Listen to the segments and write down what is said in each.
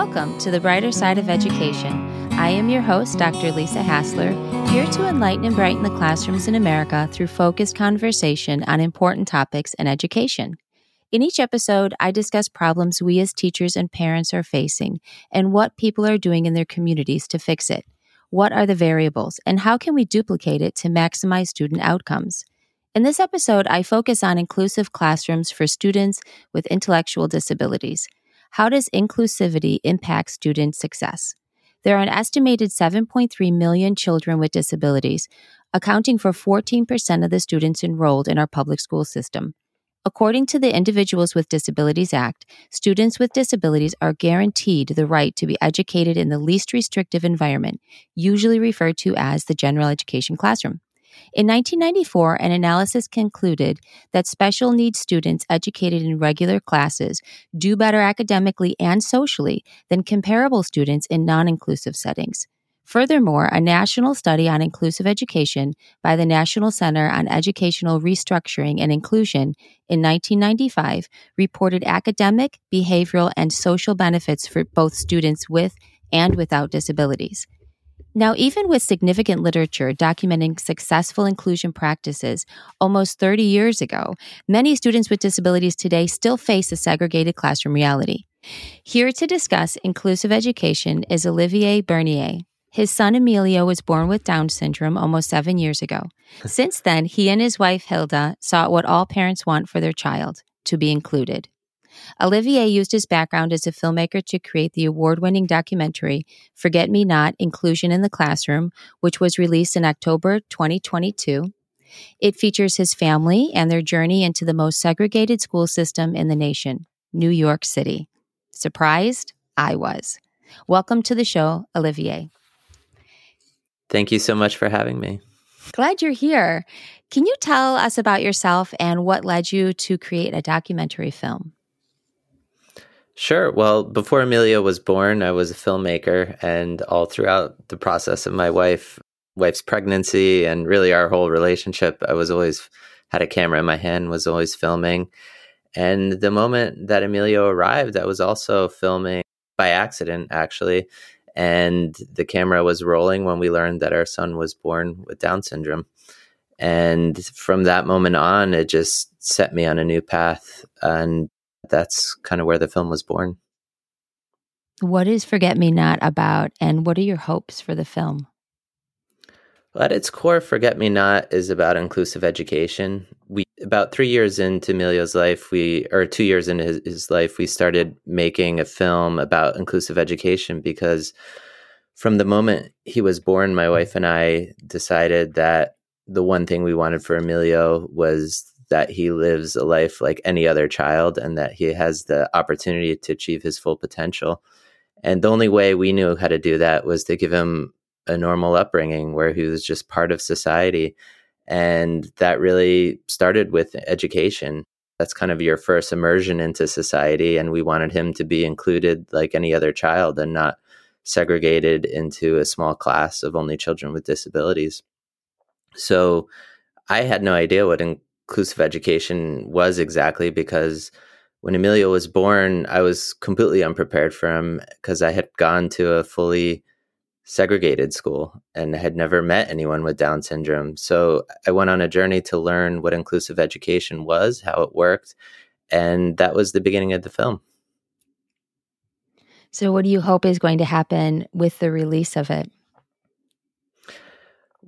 Welcome to the brighter side of education. I am your host, Dr. Lisa Hassler, here to enlighten and brighten the classrooms in America through focused conversation on important topics in education. In each episode, I discuss problems we as teachers and parents are facing and what people are doing in their communities to fix it. What are the variables and how can we duplicate it to maximize student outcomes? In this episode, I focus on inclusive classrooms for students with intellectual disabilities. How does inclusivity impact student success? There are an estimated 7.3 million children with disabilities, accounting for 14% of the students enrolled in our public school system. According to the Individuals with Disabilities Act, students with disabilities are guaranteed the right to be educated in the least restrictive environment, usually referred to as the general education classroom. In 1994, an analysis concluded that special needs students educated in regular classes do better academically and socially than comparable students in non inclusive settings. Furthermore, a national study on inclusive education by the National Center on Educational Restructuring and Inclusion in 1995 reported academic, behavioral, and social benefits for both students with and without disabilities. Now, even with significant literature documenting successful inclusion practices almost 30 years ago, many students with disabilities today still face a segregated classroom reality. Here to discuss inclusive education is Olivier Bernier, his son Emilio was born with Down syndrome almost seven years ago. Since then, he and his wife Hilda sought what all parents want for their child to be included. Olivier used his background as a filmmaker to create the award winning documentary Forget Me Not Inclusion in the Classroom, which was released in October 2022. It features his family and their journey into the most segregated school system in the nation, New York City. Surprised? I was. Welcome to the show, Olivier. Thank you so much for having me. Glad you're here. Can you tell us about yourself and what led you to create a documentary film? Sure. Well, before Emilio was born, I was a filmmaker, and all throughout the process of my wife wife's pregnancy and really our whole relationship, I was always had a camera in my hand, was always filming. And the moment that Emilio arrived, I was also filming by accident, actually and the camera was rolling when we learned that our son was born with Down syndrome. And from that moment on, it just set me on a new path. And that's kind of where the film was born. What is Forget Me Not about, and what are your hopes for the film? Well, at its core, Forget Me Not is about inclusive education. We about three years into Emilio's life, we or two years into his, his life, we started making a film about inclusive education because from the moment he was born, my wife and I decided that the one thing we wanted for Emilio was that he lives a life like any other child and that he has the opportunity to achieve his full potential. And the only way we knew how to do that was to give him a normal upbringing where he was just part of society. And that really started with education. That's kind of your first immersion into society. And we wanted him to be included like any other child and not segregated into a small class of only children with disabilities. So I had no idea what inclusive education was exactly because when Emilio was born, I was completely unprepared for him because I had gone to a fully segregated school and had never met anyone with Down syndrome. So I went on a journey to learn what inclusive education was, how it worked, and that was the beginning of the film. So, what do you hope is going to happen with the release of it?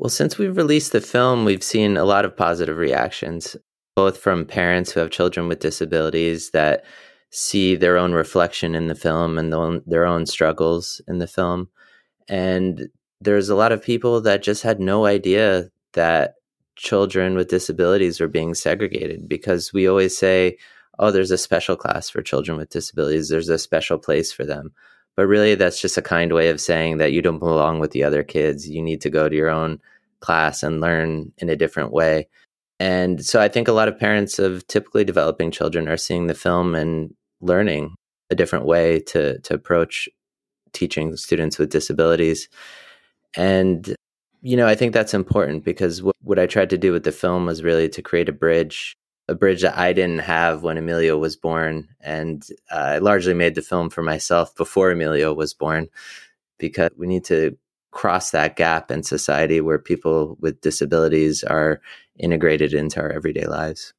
Well, since we've released the film, we've seen a lot of positive reactions, both from parents who have children with disabilities that see their own reflection in the film and their own struggles in the film and there's a lot of people that just had no idea that children with disabilities were being segregated because we always say, oh, there's a special class for children with disabilities, there's a special place for them. But really, that's just a kind way of saying that you don't belong with the other kids. You need to go to your own class and learn in a different way. And so I think a lot of parents of typically developing children are seeing the film and learning a different way to, to approach teaching students with disabilities. And, you know, I think that's important because what, what I tried to do with the film was really to create a bridge a bridge that I didn't have when Emilio was born. And uh, I largely made the film for myself before Emilio was born because we need to cross that gap in society where people with disabilities are integrated into our everyday lives.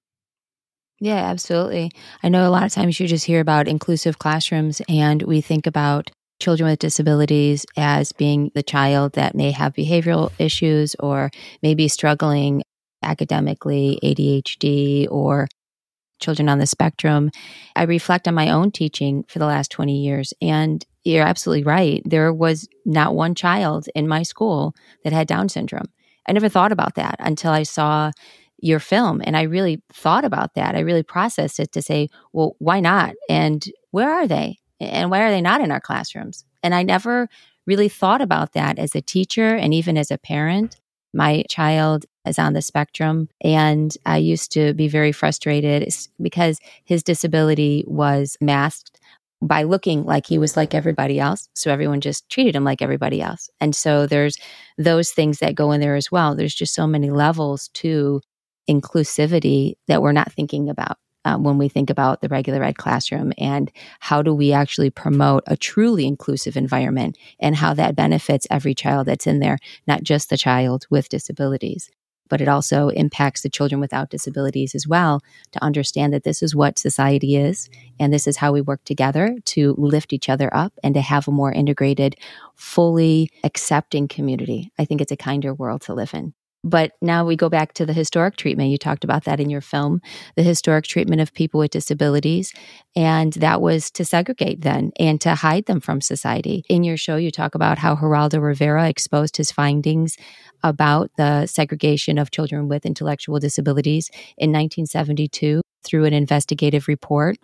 Yeah, absolutely. I know a lot of times you just hear about inclusive classrooms and we think about children with disabilities as being the child that may have behavioral issues or maybe struggling academically, ADHD, or children on the spectrum. I reflect on my own teaching for the last 20 years, and you're absolutely right. There was not one child in my school that had Down syndrome. I never thought about that until I saw your film. And I really thought about that. I really processed it to say, well, why not? And where are they? And why are they not in our classrooms? And I never really thought about that as a teacher and even as a parent. My child is on the spectrum, and I used to be very frustrated because his disability was masked by looking like he was like everybody else. So everyone just treated him like everybody else. And so there's those things that go in there as well. There's just so many levels to inclusivity that we're not thinking about. Um, when we think about the regular ed classroom and how do we actually promote a truly inclusive environment and how that benefits every child that's in there, not just the child with disabilities but it also impacts the children without disabilities as well to understand that this is what society is and this is how we work together to lift each other up and to have a more integrated, fully accepting community. I think it's a kinder world to live in. But now we go back to the historic treatment. You talked about that in your film, the historic treatment of people with disabilities. And that was to segregate then and to hide them from society. In your show, you talk about how Geraldo Rivera exposed his findings about the segregation of children with intellectual disabilities in 1972 through an investigative report.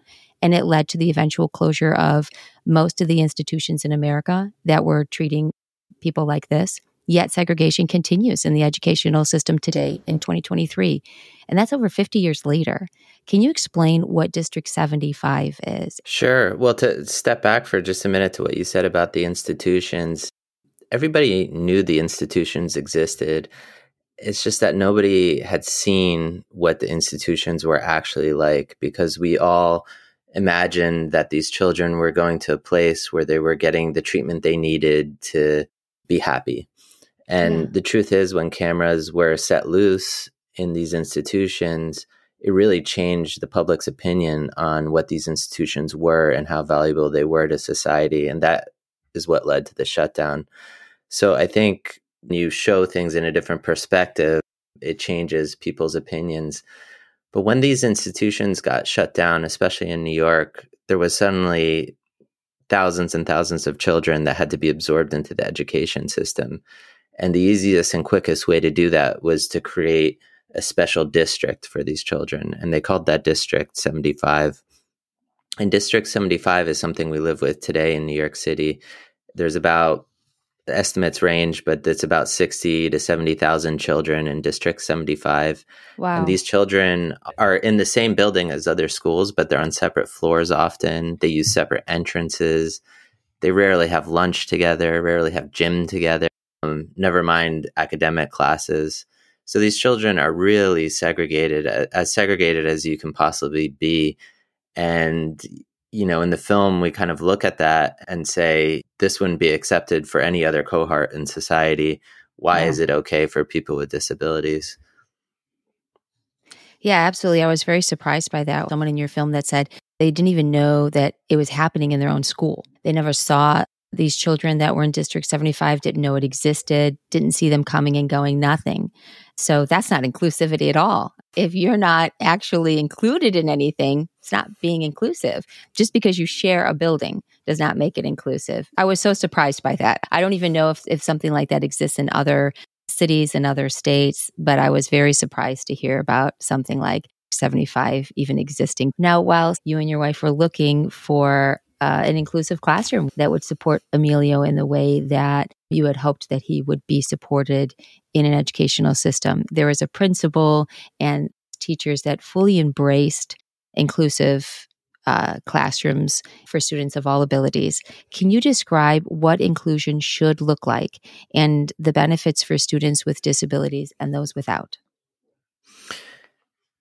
And it led to the eventual closure of most of the institutions in America that were treating people like this. Yet segregation continues in the educational system today in 2023. And that's over 50 years later. Can you explain what District 75 is? Sure. Well, to step back for just a minute to what you said about the institutions, everybody knew the institutions existed. It's just that nobody had seen what the institutions were actually like because we all imagined that these children were going to a place where they were getting the treatment they needed to be happy. And yeah. the truth is, when cameras were set loose in these institutions, it really changed the public's opinion on what these institutions were and how valuable they were to society. And that is what led to the shutdown. So I think you show things in a different perspective, it changes people's opinions. But when these institutions got shut down, especially in New York, there was suddenly thousands and thousands of children that had to be absorbed into the education system. And the easiest and quickest way to do that was to create a special district for these children. And they called that District 75. And District 75 is something we live with today in New York City. There's about the estimates range, but it's about 60 to 70,000 children in District 75. Wow. And these children are in the same building as other schools, but they're on separate floors often. They use separate entrances. They rarely have lunch together, rarely have gym together um, never mind academic classes. So these children are really segregated, as segregated as you can possibly be. And, you know, in the film, we kind of look at that and say, this wouldn't be accepted for any other cohort in society. Why yeah. is it okay for people with disabilities? Yeah, absolutely. I was very surprised by that. Someone in your film that said they didn't even know that it was happening in their own school. They never saw these children that were in District 75 didn't know it existed, didn't see them coming and going, nothing. So that's not inclusivity at all. If you're not actually included in anything, it's not being inclusive. Just because you share a building does not make it inclusive. I was so surprised by that. I don't even know if, if something like that exists in other cities and other states, but I was very surprised to hear about something like 75 even existing. Now, while you and your wife were looking for uh, an inclusive classroom that would support Emilio in the way that you had hoped that he would be supported in an educational system. There was a principal and teachers that fully embraced inclusive uh, classrooms for students of all abilities. Can you describe what inclusion should look like and the benefits for students with disabilities and those without?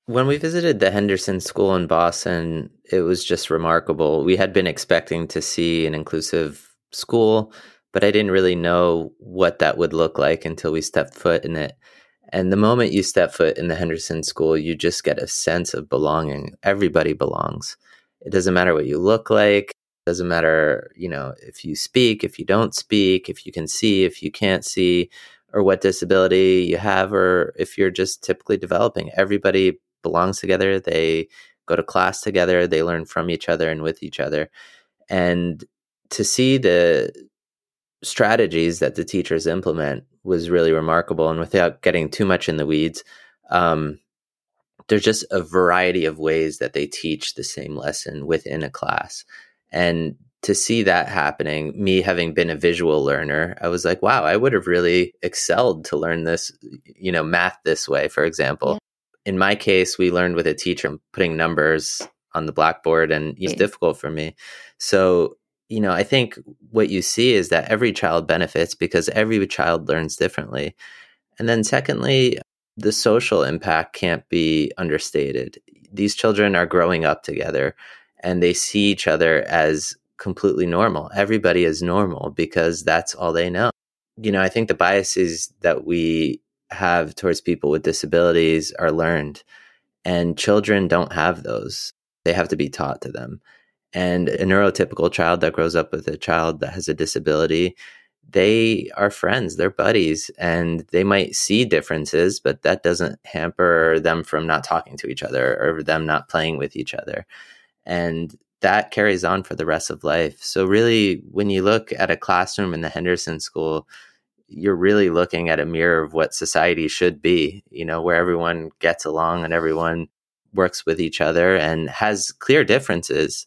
When we visited the Henderson School in Boston, it was just remarkable. We had been expecting to see an inclusive school, but I didn't really know what that would look like until we stepped foot in it. And the moment you step foot in the Henderson School, you just get a sense of belonging. Everybody belongs. It doesn't matter what you look like. It doesn't matter, you know, if you speak, if you don't speak, if you can see, if you can't see, or what disability you have, or if you're just typically developing. Everybody belongs together. They go to class together. They learn from each other and with each other. And to see the strategies that the teachers implement was really remarkable. And without getting too much in the weeds, um, there's just a variety of ways that they teach the same lesson within a class. And to see that happening, me having been a visual learner, I was like, wow, I would have really excelled to learn this, you know, math this way, for example. In my case, we learned with a teacher putting numbers on the blackboard and it's yeah. difficult for me. So you know, I think what you see is that every child benefits because every child learns differently. And then, secondly, the social impact can't be understated. These children are growing up together and they see each other as completely normal. Everybody is normal because that's all they know. You know, I think the biases that we have towards people with disabilities are learned, and children don't have those. They have to be taught to them. And a neurotypical child that grows up with a child that has a disability, they are friends, they're buddies, and they might see differences, but that doesn't hamper them from not talking to each other or them not playing with each other. And that carries on for the rest of life. So, really, when you look at a classroom in the Henderson School, you're really looking at a mirror of what society should be, you know, where everyone gets along and everyone works with each other and has clear differences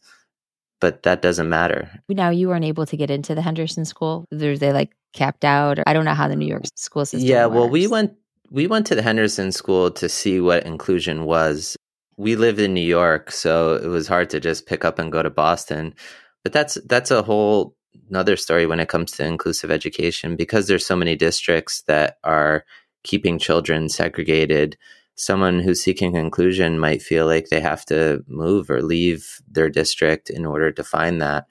but that doesn't matter. Now you weren't able to get into the Henderson school. Were they like capped out? Or, I don't know how the New York school system. Yeah, works. well, we went we went to the Henderson school to see what inclusion was. We live in New York, so it was hard to just pick up and go to Boston. But that's that's a whole another story when it comes to inclusive education because there's so many districts that are keeping children segregated someone who's seeking inclusion might feel like they have to move or leave their district in order to find that.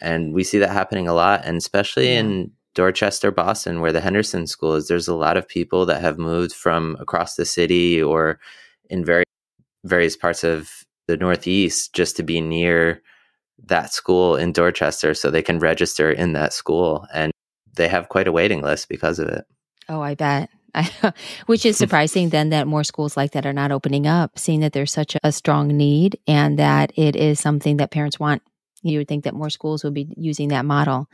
And we see that happening a lot, and especially yeah. in Dorchester, Boston, where the Henderson School is, there's a lot of people that have moved from across the city or in very various parts of the Northeast just to be near that school in Dorchester so they can register in that school. And they have quite a waiting list because of it. Oh, I bet. which is surprising then that more schools like that are not opening up, seeing that there's such a strong need and that it is something that parents want. You would think that more schools would be using that model.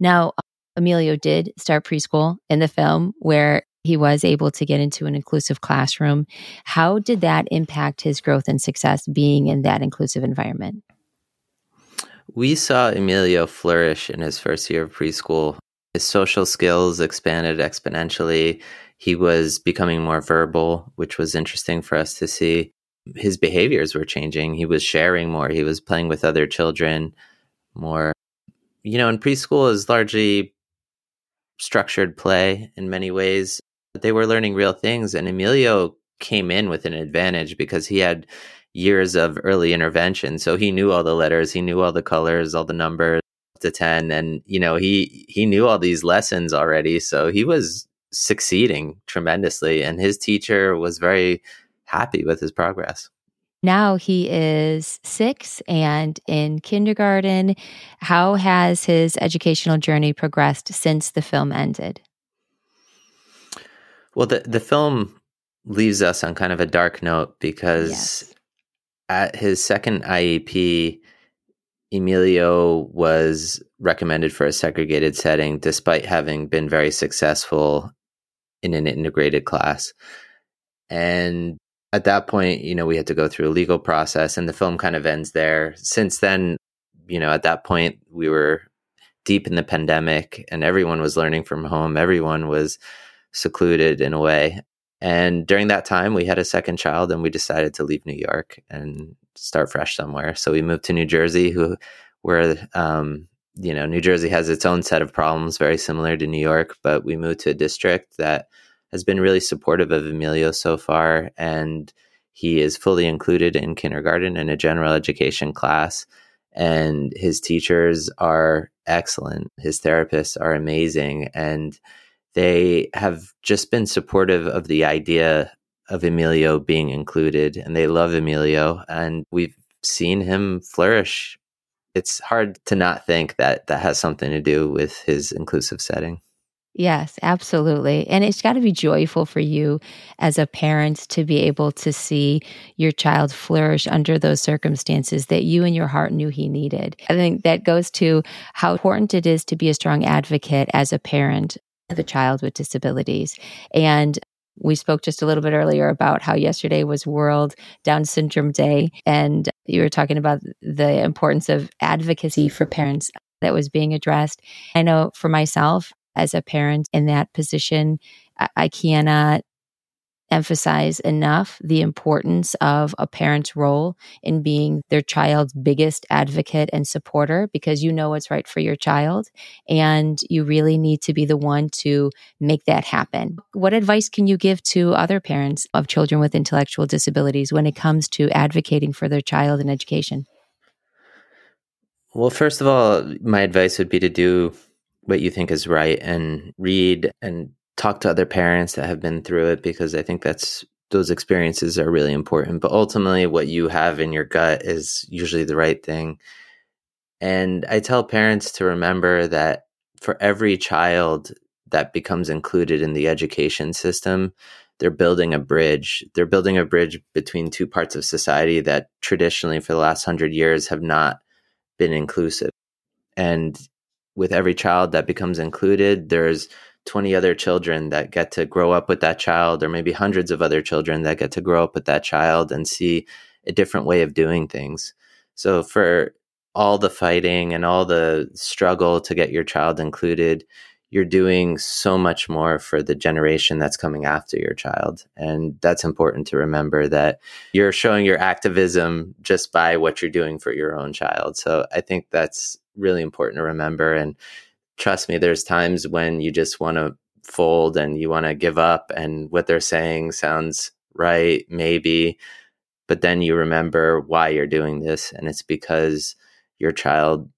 Now, Emilio did start preschool in the film where he was able to get into an inclusive classroom. How did that impact his growth and success being in that inclusive environment? We saw Emilio flourish in his first year of preschool. His social skills expanded exponentially. He was becoming more verbal, which was interesting for us to see. His behaviors were changing. He was sharing more. He was playing with other children more. You know, in preschool is largely structured play in many ways. They were learning real things, and Emilio came in with an advantage because he had years of early intervention. So he knew all the letters, he knew all the colors, all the numbers to 10 and you know he he knew all these lessons already so he was succeeding tremendously and his teacher was very happy with his progress now he is six and in kindergarten. How has his educational journey progressed since the film ended? Well, the, the film leaves us on kind of a dark note because yes. At his second IEP, Emilio was recommended for a segregated setting despite having been very successful in an integrated class. And at that point, you know, we had to go through a legal process and the film kind of ends there. Since then, you know, at that point, we were deep in the pandemic and everyone was learning from home. Everyone was secluded in a way. And during that time, we had a second child and we decided to leave New York and start fresh somewhere. So we moved to New Jersey, who where um, you know New Jersey has its own set of problems, very similar to New York. But we moved to a district that has been really supportive of Emilio so far, and He is fully included in kindergarten in a general education class, and his teachers are excellent. His therapists are amazing, and they have just been supportive of the idea of Emilio being included, and they love Emilio, and we've seen him flourish. It's hard to not think that that has something to do with his inclusive setting. Yes, absolutely. And it's got to be joyful for you as a parent to be able to see your child flourish under those circumstances that you in your heart knew he needed. I think that goes to how important it is to be a strong advocate as a parent of a child with disabilities. And we spoke just a little bit earlier about how yesterday was World Down Syndrome Day, and you were talking about the importance of advocacy for parents that was being addressed. I know for myself, as a parent in that position, I cannot emphasize enough the importance of a parent's role in being their child's biggest advocate and supporter because you know what's right for your child and you really need to be the one to make that happen. What advice can you give to other parents of children with intellectual disabilities when it comes to advocating for their child in education? Well, first of all, my advice would be to do what you think is right and read and talk to other parents that have been through it because I think that's those experiences are really important. But ultimately, what you have in your gut is usually the right thing. And I tell parents to remember that for every child that becomes included in the education system, they're building a bridge. They're building a bridge between two parts of society that traditionally, for the last hundred years, have not been inclusive. And with every child that becomes included, there's 20 other children that get to grow up with that child, or maybe hundreds of other children that get to grow up with that child and see a different way of doing things. So, for all the fighting and all the struggle to get your child included, you're doing so much more for the generation that's coming after your child. And that's important to remember that you're showing your activism just by what you're doing for your own child. So I think that's really important to remember. And trust me, there's times when you just want to fold and you want to give up, and what they're saying sounds right, maybe. But then you remember why you're doing this, and it's because your child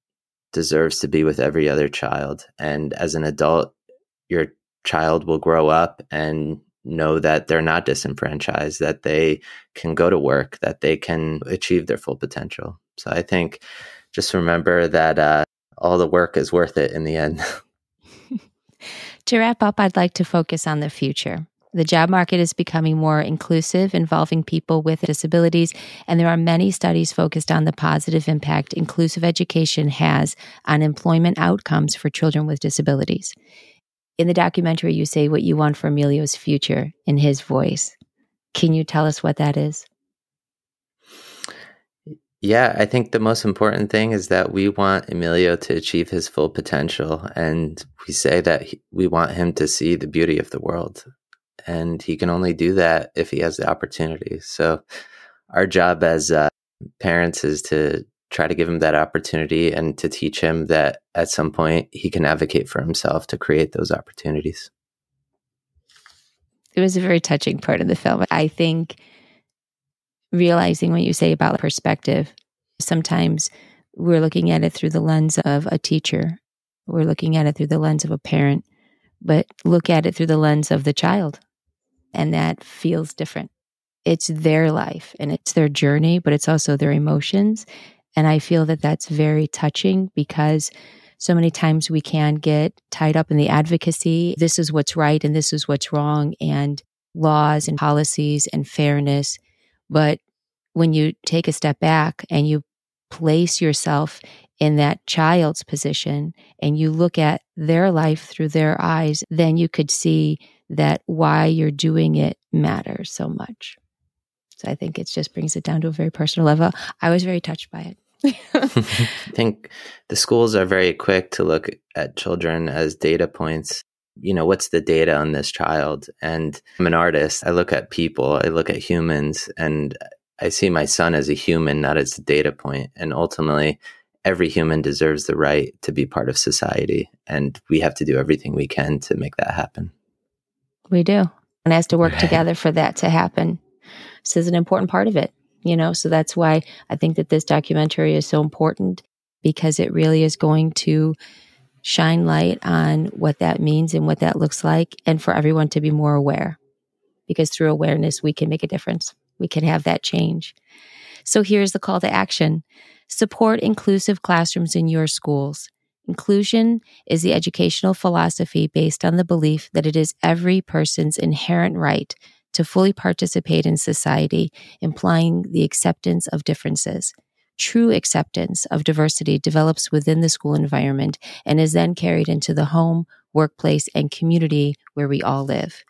deserves to be with every other child. And as an adult, your child will grow up and know that they're not disenfranchised, that they can go to work, that they can achieve their full potential. So I think just remember that uh, all the work is worth it in the end. to wrap up, I'd like to focus on the future. The job market is becoming more inclusive, involving people with disabilities, and there are many studies focused on the positive impact inclusive education has on employment outcomes for children with disabilities. In the documentary, you say what you want for Emilio's future in his voice. Can you tell us what that is? Yeah, I think the most important thing is that we want Emilio to achieve his full potential. And we say that he, we want him to see the beauty of the world. And he can only do that if he has the opportunity. So, our job as uh, parents is to try to give him that opportunity and to teach him that at some point he can advocate for himself to create those opportunities. It was a very touching part of the film. I think realizing what you say about perspective. Sometimes we're looking at it through the lens of a teacher, we're looking at it through the lens of a parent, but look at it through the lens of the child. And that feels different. It's their life and it's their journey, but it's also their emotions. And I feel that that's very touching because so many times we can get tied up in the advocacy. This is what's right and this is what's wrong, and laws and policies and fairness. But when you take a step back and you place yourself in that child's position and you look at their life through their eyes, then you could see that why you're doing it matters so much. So I think it just brings it down to a very personal level. I was very touched by it. I think the schools are very quick to look at children as data points you know, what's the data on this child? And I'm an artist. I look at people, I look at humans, and I see my son as a human, not as a data point. And ultimately, every human deserves the right to be part of society. And we have to do everything we can to make that happen. We do. And has to work together for that to happen. this is an important part of it, you know? So that's why I think that this documentary is so important because it really is going to shine light on what that means and what that looks like and for everyone to be more aware. Because through awareness, we can make a difference. We can have that change. So here's the call to action. Support inclusive classrooms in your schools. Inclusion is the educational philosophy based on the belief that it is every person's inherent right to fully participate in society, implying the acceptance of differences. True acceptance of diversity develops within the school environment and is then carried into the home, workplace, and community where we all live.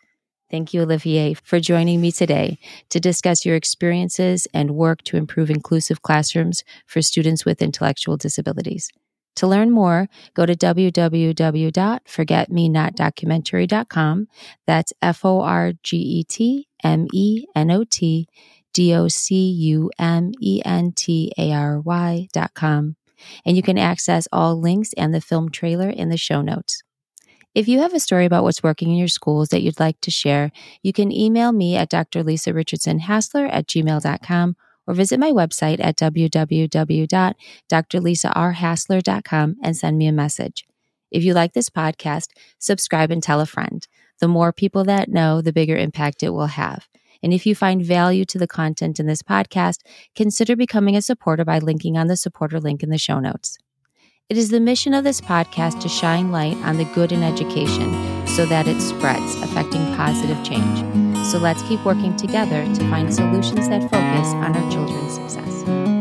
Thank you, Olivier, for joining me today to discuss your experiences and work to improve inclusive classrooms for students with intellectual disabilities. To learn more, go to www.forgetmenotdocumentary.com. That's F O R G E T M E N O T D O C U M E N T A R com. And you can access all links and the film trailer in the show notes. If you have a story about what's working in your schools that you'd like to share, you can email me at drlisarichardson at gmail.com or visit my website at www.drlisarhassler.com and send me a message. If you like this podcast, subscribe and tell a friend. The more people that know, the bigger impact it will have. And if you find value to the content in this podcast, consider becoming a supporter by linking on the supporter link in the show notes. It is the mission of this podcast to shine light on the good in education so that it spreads, affecting positive change. So let's keep working together to find solutions that focus on our children's success.